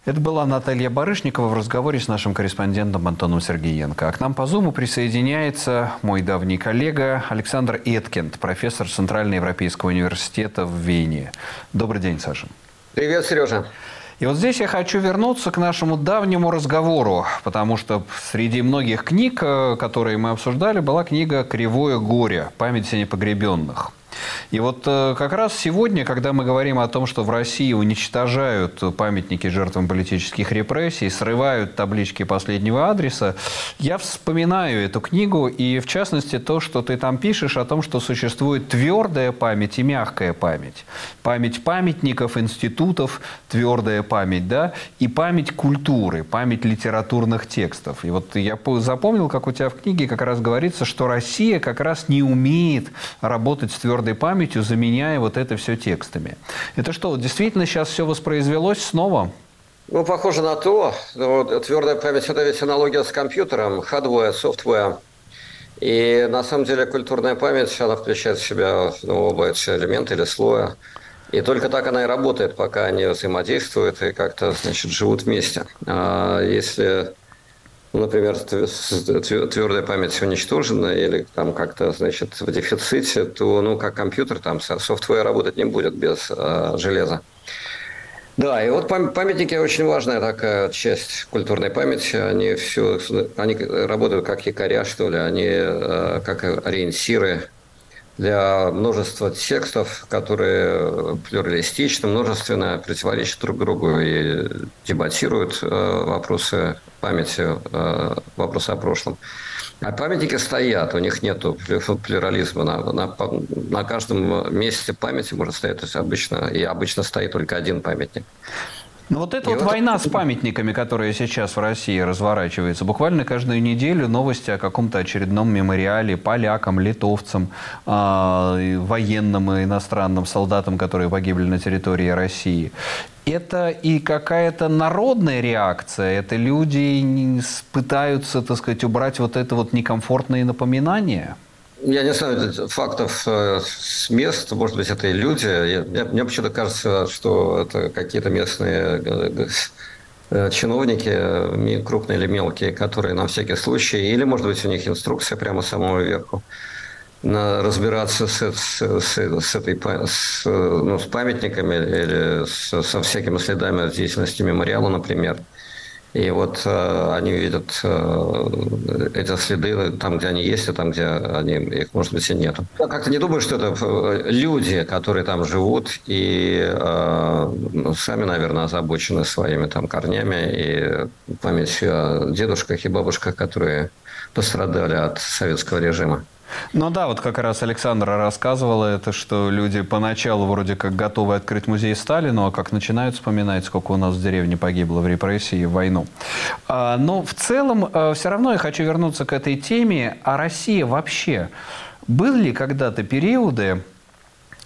Это была Наталья Барышникова в разговоре с нашим корреспондентом Антоном Сергеенко. А к нам по Зуму присоединяется мой давний коллега Александр Эткинд, профессор Центральноевропейского университета в Вене. Добрый день, Саша. Привет, Сережа. И вот здесь я хочу вернуться к нашему давнему разговору, потому что среди многих книг, э, которые мы обсуждали, была книга «Кривое горе. Память о непогребенных». И вот э, как раз сегодня, когда мы говорим о том, что в России уничтожают памятники жертвам политических репрессий, срывают таблички последнего адреса, я вспоминаю эту книгу и, в частности, то, что ты там пишешь о том, что существует твердая память и мягкая память. Память памятников, институтов, твердая память, да, и память культуры, память литературных текстов. И вот я запомнил, как у тебя в книге как раз говорится, что Россия как раз не умеет работать с твердой твердой памятью, заменяя вот это все текстами. Это что, действительно сейчас все воспроизвелось снова? Ну, похоже на то. Вот, твердая память – это ведь аналогия с компьютером, hardware, software. И на самом деле культурная память, она включает в себя ну, оба эти элемента или слоя. И только так она и работает, пока они взаимодействуют и как-то, значит, живут вместе. А если ну, например, твердая память уничтожена или там как-то, значит, в дефиците, то, ну, как компьютер, там софтвер работать не будет без э, железа. Да, и вот памятники очень важная такая часть культурной памяти. Они все, они работают как якоря, что ли, они э, как ориентиры для множества текстов, которые плюралистичны, множественно противоречат друг другу и дебатируют э, вопросы памяти, э, вопросы о прошлом. А памятники стоят, у них нет плюрализма. На, на, на каждом месте памяти может стоять обычно, и обычно стоит только один памятник. Ну вот эта вот, вот война с памятниками, которая сейчас в России разворачивается, буквально каждую неделю новости о каком-то очередном мемориале полякам, литовцам, э, военным и иностранным солдатам, которые погибли на территории России. Это и какая-то народная реакция, это люди пытаются, так сказать, убрать вот это вот некомфортные напоминания – я не знаю фактов э, с мест, может быть, это и люди. Я, мне почему-то кажется, что это какие-то местные э, э, чиновники, крупные или мелкие, которые на всякий случай, или, может быть, у них инструкция прямо самого верху, на разбираться с, с, с, с, этой, с, ну, с памятниками или с, со всякими следами деятельности мемориала, например – и вот э, они видят э, эти следы там, где они есть, и там, где они, их, может быть, и нет. Я как-то не думаю, что это э, люди, которые там живут, и э, ну, сами, наверное, озабочены своими там корнями и памятью о дедушках и бабушках, которые пострадали от советского режима. Ну да, вот как раз Александра рассказывала это, что люди поначалу вроде как готовы открыть музей Сталину, а как начинают вспоминать, сколько у нас в деревне погибло в репрессии и в войну. А, но в целом а, все равно я хочу вернуться к этой теме. А Россия вообще? Были ли когда-то периоды,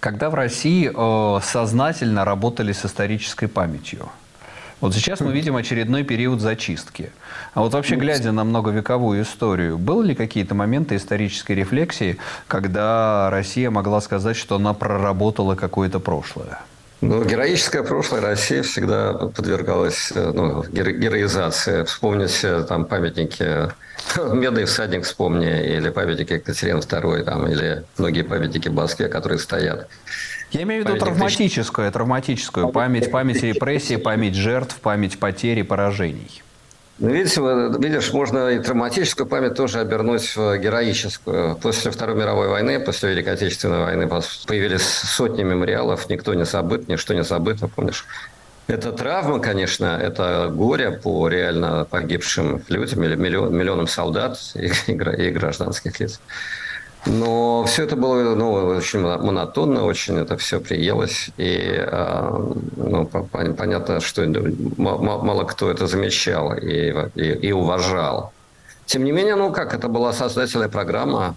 когда в России а, сознательно работали с исторической памятью? Вот сейчас мы видим очередной период зачистки. А вот вообще, глядя на многовековую историю, были ли какие-то моменты исторической рефлексии, когда Россия могла сказать, что она проработала какое-то прошлое? Ну, героическое прошлое России всегда подвергалось э, ну, геро- героизации. Вспомните там памятники [laughs] Медный всадник вспомни, или памятники Екатерины II, там, или многие памятники в Москве, которые стоят. Я имею в виду травматическую, травматическую память, память репрессий, память жертв, память потерь и поражений. Ну, видите, видишь, можно и травматическую память тоже обернуть в героическую. После Второй мировой войны, после Великой Отечественной войны появились сотни мемориалов, никто не забыт, ничто не забыто, помнишь? Это травма, конечно, это горе по реально погибшим людям, миллион, миллионам солдат и, и гражданских лиц. Но все это было ну, очень монотонно, очень это все приелось. И а, ну, понятно, что мало кто это замечал и, и, и уважал. Тем не менее, ну как, это была создательная программа.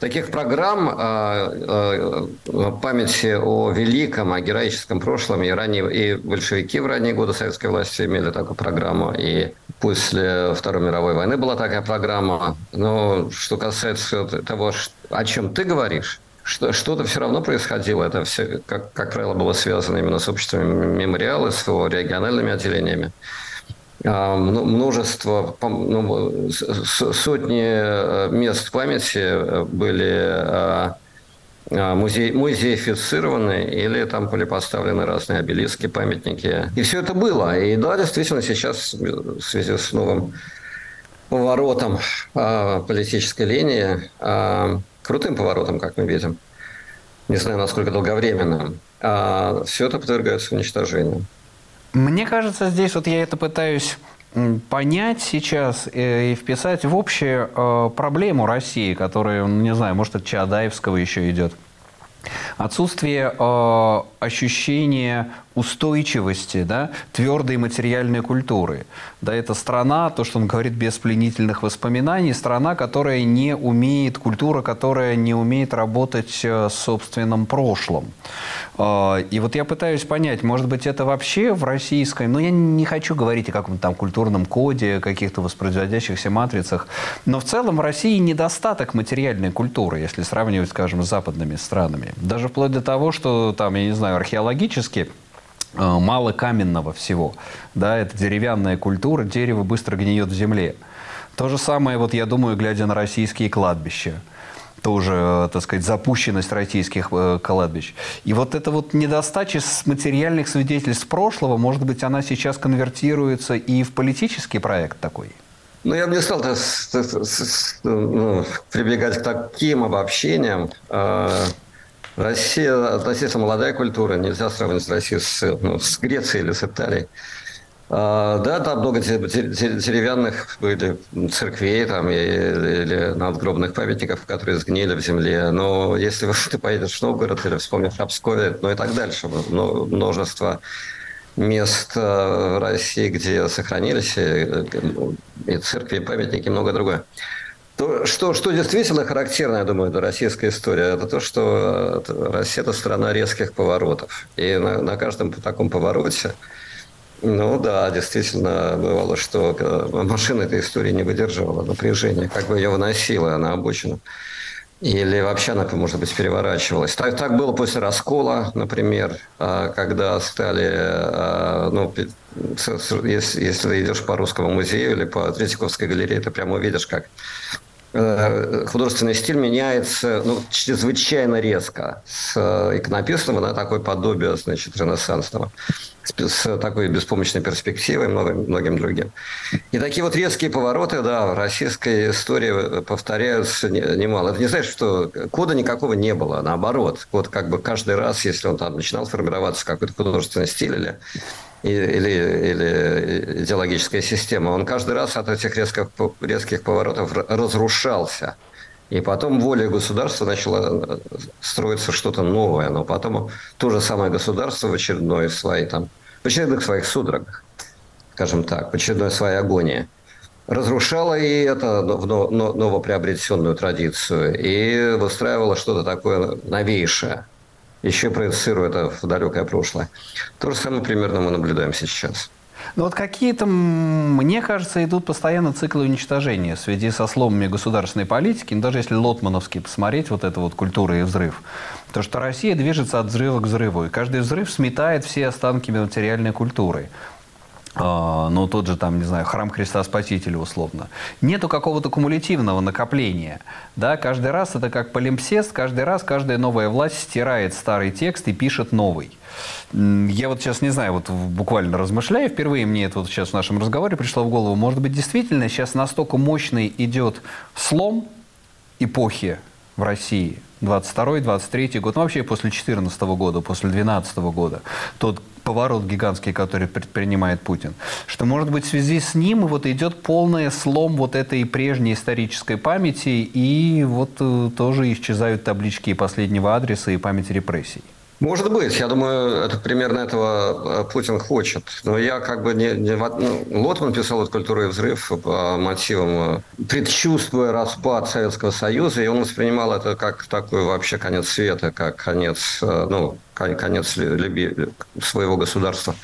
Таких программ э, э, памяти о великом, о героическом прошлом и, ранее, и большевики в ранние годы советской власти имели такую программу, и после Второй мировой войны была такая программа. Но что касается того, о чем ты говоришь, что, что-то все равно происходило. Это все, как, как правило, было связано именно с обществами мемориала, с его региональными отделениями. А, множество, ну, сотни э, мест памяти э, были а, музей, музеифицированы или там были поставлены разные обелиски, памятники. И все это было. И да, действительно, сейчас в связи с новым поворотом политической линии, крутым поворотом, как мы видим, не знаю, насколько долговременным, а все это подвергается уничтожению. Мне кажется, здесь вот я это пытаюсь понять сейчас э, и вписать в общую э, проблему России, которая, ну, не знаю, может, от Чаадаевского еще идет. Отсутствие ощущения устойчивости, да, твердой материальной культуры. Да, это страна, то, что он говорит, без пленительных воспоминаний, страна, которая не умеет, культура, которая не умеет работать э, с собственным прошлым. Э, и вот я пытаюсь понять, может быть, это вообще в российской, ну, я не хочу говорить о каком-то там культурном коде, каких-то воспроизводящихся матрицах, но в целом в России недостаток материальной культуры, если сравнивать, скажем, с западными странами. Даже вплоть до того, что там, я не знаю, археологически Э, мало каменного всего. Да, это деревянная культура, дерево быстро гниет в земле. То же самое, вот я думаю, глядя на российские кладбища тоже, э, так сказать, запущенность российских э, кладбищ. И вот эта вот недостача с материальных свидетельств прошлого, может быть, она сейчас конвертируется и в политический проект такой? Ну, я бы не стал ну, прибегать к таким обобщениям. Россия относительно молодая культура, нельзя сравнивать с Россией с, ну, с Грецией или с Италией. А, да, там много деревянных были церквей там, или надгробных памятников, которые сгнили в земле. Но если [laughs] ты поедешь в Новгород или вспомнишь Обскове, ну и так дальше, множество мест э, в России, где сохранились и, и церкви, и памятники, и многое другое. То, что, что действительно характерно, я думаю, для российской истории, это то, что Россия – это страна резких поворотов. И на, на каждом таком повороте, ну да, действительно, бывало, что машина этой истории не выдерживала напряжения, как бы ее выносила на обочину. Или вообще она, может быть, переворачивалась. Так, так было после раскола, например, а, когда стали, ну, если, если идешь по Русскому музею или по Третьяковской галерее, ты прямо увидишь, как Э, художественный стиль меняется ну, чрезвычайно резко с э, иконописного на такое подобие значит, ренессансного с такой беспомощной перспективой многим, многим другим. И такие вот резкие повороты, да, в российской истории повторяются немало. Это не значит, что кода никакого не было, наоборот. Код как бы каждый раз, если он там начинал формироваться какой-то художественный стиль или или, или идеологическая система, он каждый раз от этих резких, резких поворотов разрушался. И потом волей государства начало строиться что-то новое. Но потом то же самое государство в очередной своей, там, в очередных своих судорогах, скажем так, в очередной своей агонии, разрушало и это новоприобретенную традицию и выстраивало что-то такое новейшее еще проецируя это в далекое прошлое. То же самое примерно мы наблюдаем сейчас. Ну вот какие-то, мне кажется, идут постоянно циклы уничтожения в связи со сломами государственной политики. Но даже если лотмановский посмотреть, вот это вот культура и взрыв, то что Россия движется от взрыва к взрыву. И каждый взрыв сметает все останки материальной культуры. Ну, тот же, там, не знаю, храм Христа Спасителя, условно. Нету какого-то кумулятивного накопления. Да? Каждый раз это как полимпсест, каждый раз каждая новая власть стирает старый текст и пишет новый. Я вот сейчас не знаю, вот буквально размышляю, впервые мне это вот сейчас в нашем разговоре пришло в голову, может быть, действительно сейчас настолько мощный идет слом эпохи в России, 22-23 год, ну вообще после 2014 года, после 2012 года, тот поворот гигантский, который предпринимает Путин, что, может быть, в связи с ним вот идет полный слом вот этой прежней исторической памяти, и вот э, тоже исчезают таблички последнего адреса и памяти репрессий. Может быть, я думаю, это примерно этого э, Путин хочет. Но я как бы не... не ну, Лотман писал эту «Культуру и взрыв» по мотивам, э, предчувствуя распад Советского Союза, и он воспринимал это как такой вообще конец света, как конец, э, ну, конец своего государства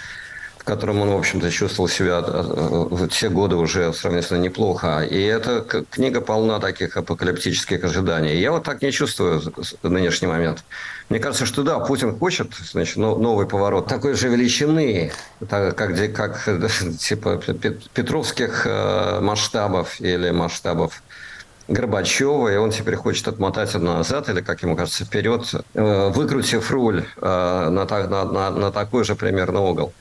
в котором он, в общем-то, чувствовал себя в те годы уже сравнительно неплохо. И эта книга полна таких апокалиптических ожиданий. Я вот так не чувствую в нынешний момент. Мне кажется, что да, Путин хочет значит, новый поворот такой же величины, как, как [laughs] типа петровских э, масштабов или масштабов Горбачева, и он теперь хочет отмотать назад, или, как ему кажется, вперед, э, выкрутив руль э, на, на, на, на такой же примерно угол.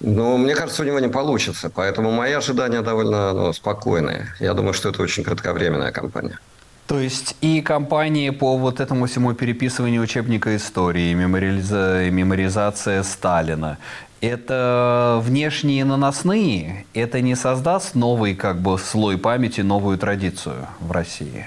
Но мне кажется, у него не получится. Поэтому мои ожидания довольно ну, спокойные. Я думаю, что это очень кратковременная кампания. То есть и кампании по вот этому всему переписыванию учебника истории, мемориализа... меморизация Сталина, это внешние наносные, это не создаст новый как бы слой памяти, новую традицию в России?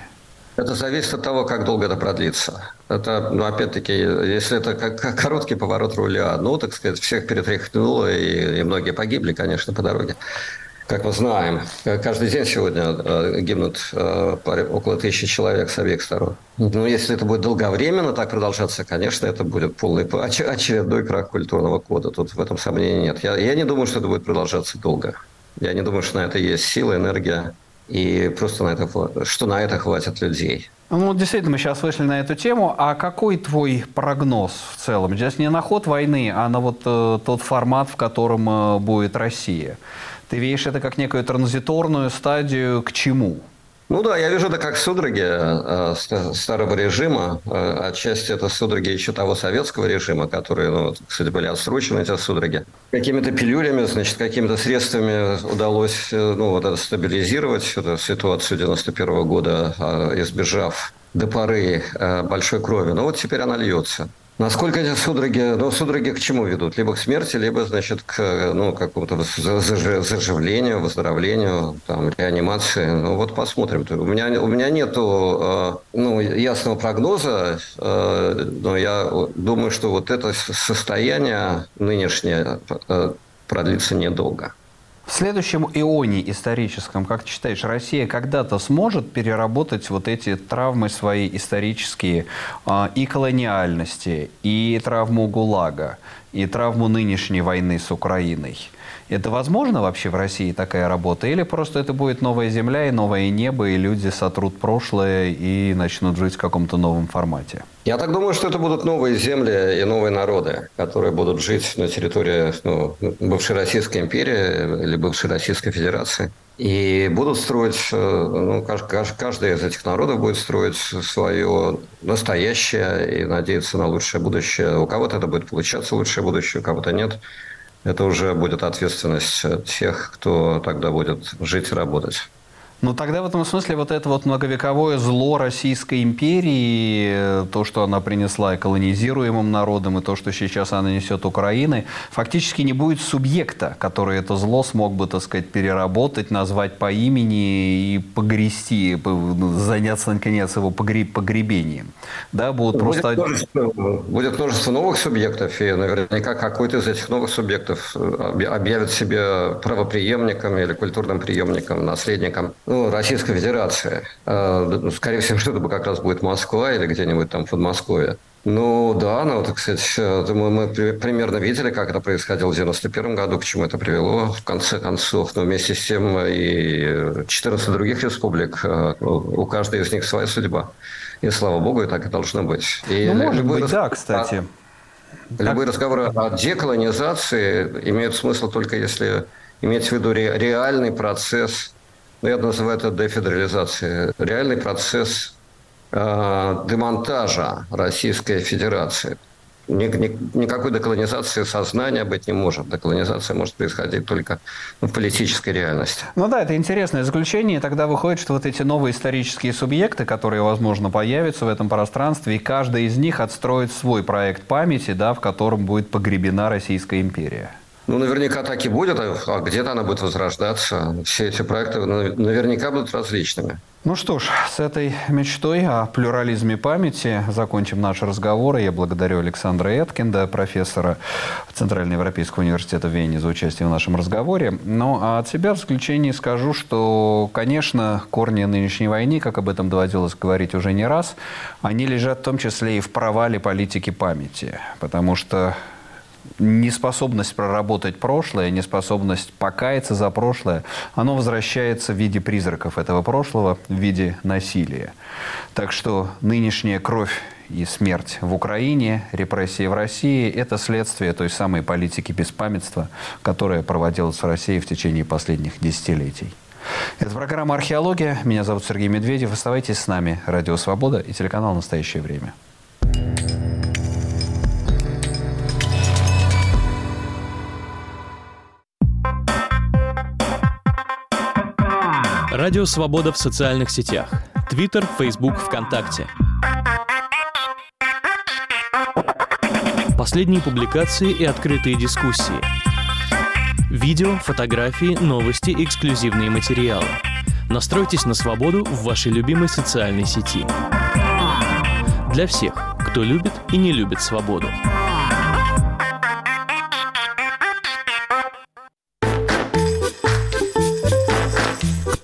Это зависит от того, как долго это продлится. Это, ну, опять-таки, если это как короткий поворот руля, ну, так сказать, всех перетряхнуло, и, и многие погибли, конечно, по дороге. Как мы знаем, каждый день сегодня э, гибнут э, около тысячи человек с обеих сторон. Но если это будет долговременно так продолжаться, конечно, это будет полный очередной крах культурного кода. Тут в этом сомнений нет. Я, я не думаю, что это будет продолжаться долго. Я не думаю, что на это есть сила, энергия и просто на это, что на это хватит людей. Ну, действительно, мы сейчас вышли на эту тему. А какой твой прогноз в целом? Здесь не на ход войны, а на вот э, тот формат, в котором э, будет Россия. Ты видишь это как некую транзиторную стадию к чему? Ну да, я вижу это как судороги э, старого режима. Э, отчасти это судороги еще того советского режима, которые, ну, кстати, были отсрочены, эти судороги. Какими-то пилюлями, значит, какими-то средствами удалось э, ну, вот это стабилизировать эту ситуацию 91 года, избежав до поры большой крови. Но вот теперь она льется. Насколько эти судороги, ну, судороги к чему ведут? Либо к смерти, либо, значит, к, ну, какому-то заживлению, выздоровлению, там, реанимации. Ну, вот посмотрим. У меня, у меня нету, э, ну, ясного прогноза, э, но я думаю, что вот это состояние нынешнее э, продлится недолго. В следующем ионе историческом, как ты считаешь, Россия когда-то сможет переработать вот эти травмы свои исторические а, и колониальности, и травму ГУЛАГа, и травму нынешней войны с Украиной – это возможно вообще в России такая работа? Или просто это будет новая земля и новое небо, и люди сотрут прошлое и начнут жить в каком-то новом формате? Я так думаю, что это будут новые земли и новые народы, которые будут жить на территории ну, бывшей Российской империи или бывшей Российской Федерации. И будут строить, э, ну, каждый из этих народов будет строить свое настоящее и надеяться на лучшее будущее. У кого-то это будет получаться лучшее будущее, у кого-то нет это уже будет ответственность тех, кто тогда будет жить и работать. Ну, тогда в этом смысле вот это вот многовековое зло Российской империи, то, что она принесла и колонизируемым народам, и то, что сейчас она несет Украины, фактически не будет субъекта, который это зло смог бы, так сказать, переработать, назвать по имени и погрести, заняться, наконец, его погребением. Да, будут будет просто... Множество, будет множество новых субъектов, и наверняка какой-то из этих новых субъектов объявит себя правоприемником или культурным приемником, наследником ну, Российская Федерация. А, ну, скорее всего, [laughs] это как раз будет Москва или где-нибудь там в Подмосковье. Ну да, ну, так сказать, мы, мы примерно видели, как это происходило в 91 году, к чему это привело, в конце концов. Но вместе с тем и 14 других республик, а, у каждой из них своя судьба. И слава богу, и так и должно быть. И ну, может быть, раз... да, кстати. Любые так... разговоры о деколонизации имеют смысл только если иметь в виду реальный процесс ну, я называю это дефедерализацией, реальный процесс э, демонтажа Российской Федерации. Ни, ни, никакой деколонизации сознания быть не может. Деколонизация может происходить только в политической реальности. Ну да, это интересное заключение. Тогда выходит, что вот эти новые исторические субъекты, которые, возможно, появятся в этом пространстве, и каждый из них отстроит свой проект памяти, да, в котором будет погребена Российская империя. Ну, наверняка так и будет, а где-то она будет возрождаться. Все эти проекты наверняка будут различными. Ну что ж, с этой мечтой о плюрализме памяти закончим наш разговор. Я благодарю Александра Эткинда, профессора Центральноевропейского университета в Вене, за участие в нашем разговоре. Ну, а от себя в заключении скажу, что, конечно, корни нынешней войны, как об этом доводилось говорить уже не раз, они лежат в том числе и в провале политики памяти. Потому что неспособность проработать прошлое, неспособность покаяться за прошлое, оно возвращается в виде призраков этого прошлого, в виде насилия. Так что нынешняя кровь и смерть в Украине, репрессии в России – это следствие той самой политики беспамятства, которая проводилась в России в течение последних десятилетий. Это программа «Археология». Меня зовут Сергей Медведев. Оставайтесь с нами. Радио «Свобода» и телеканал «Настоящее время». Радио «Свобода» в социальных сетях – Твиттер, Фейсбук, ВКонтакте. Последние публикации и открытые дискуссии. Видео, фотографии, новости, эксклюзивные материалы. Настройтесь на свободу в вашей любимой социальной сети. Для всех, кто любит и не любит свободу.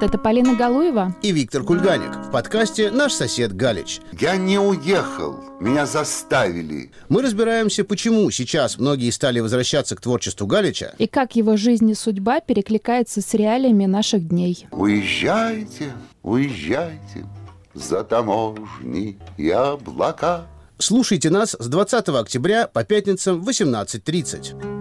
Привет, это Полина Галуева и Виктор Кульганик в подкасте «Наш сосед Галич». Я не уехал, меня заставили. Мы разбираемся, почему сейчас многие стали возвращаться к творчеству Галича и как его жизнь и судьба перекликается с реалиями наших дней. Уезжайте, уезжайте за таможни и облака. Слушайте нас с 20 октября по пятницам в 18.30.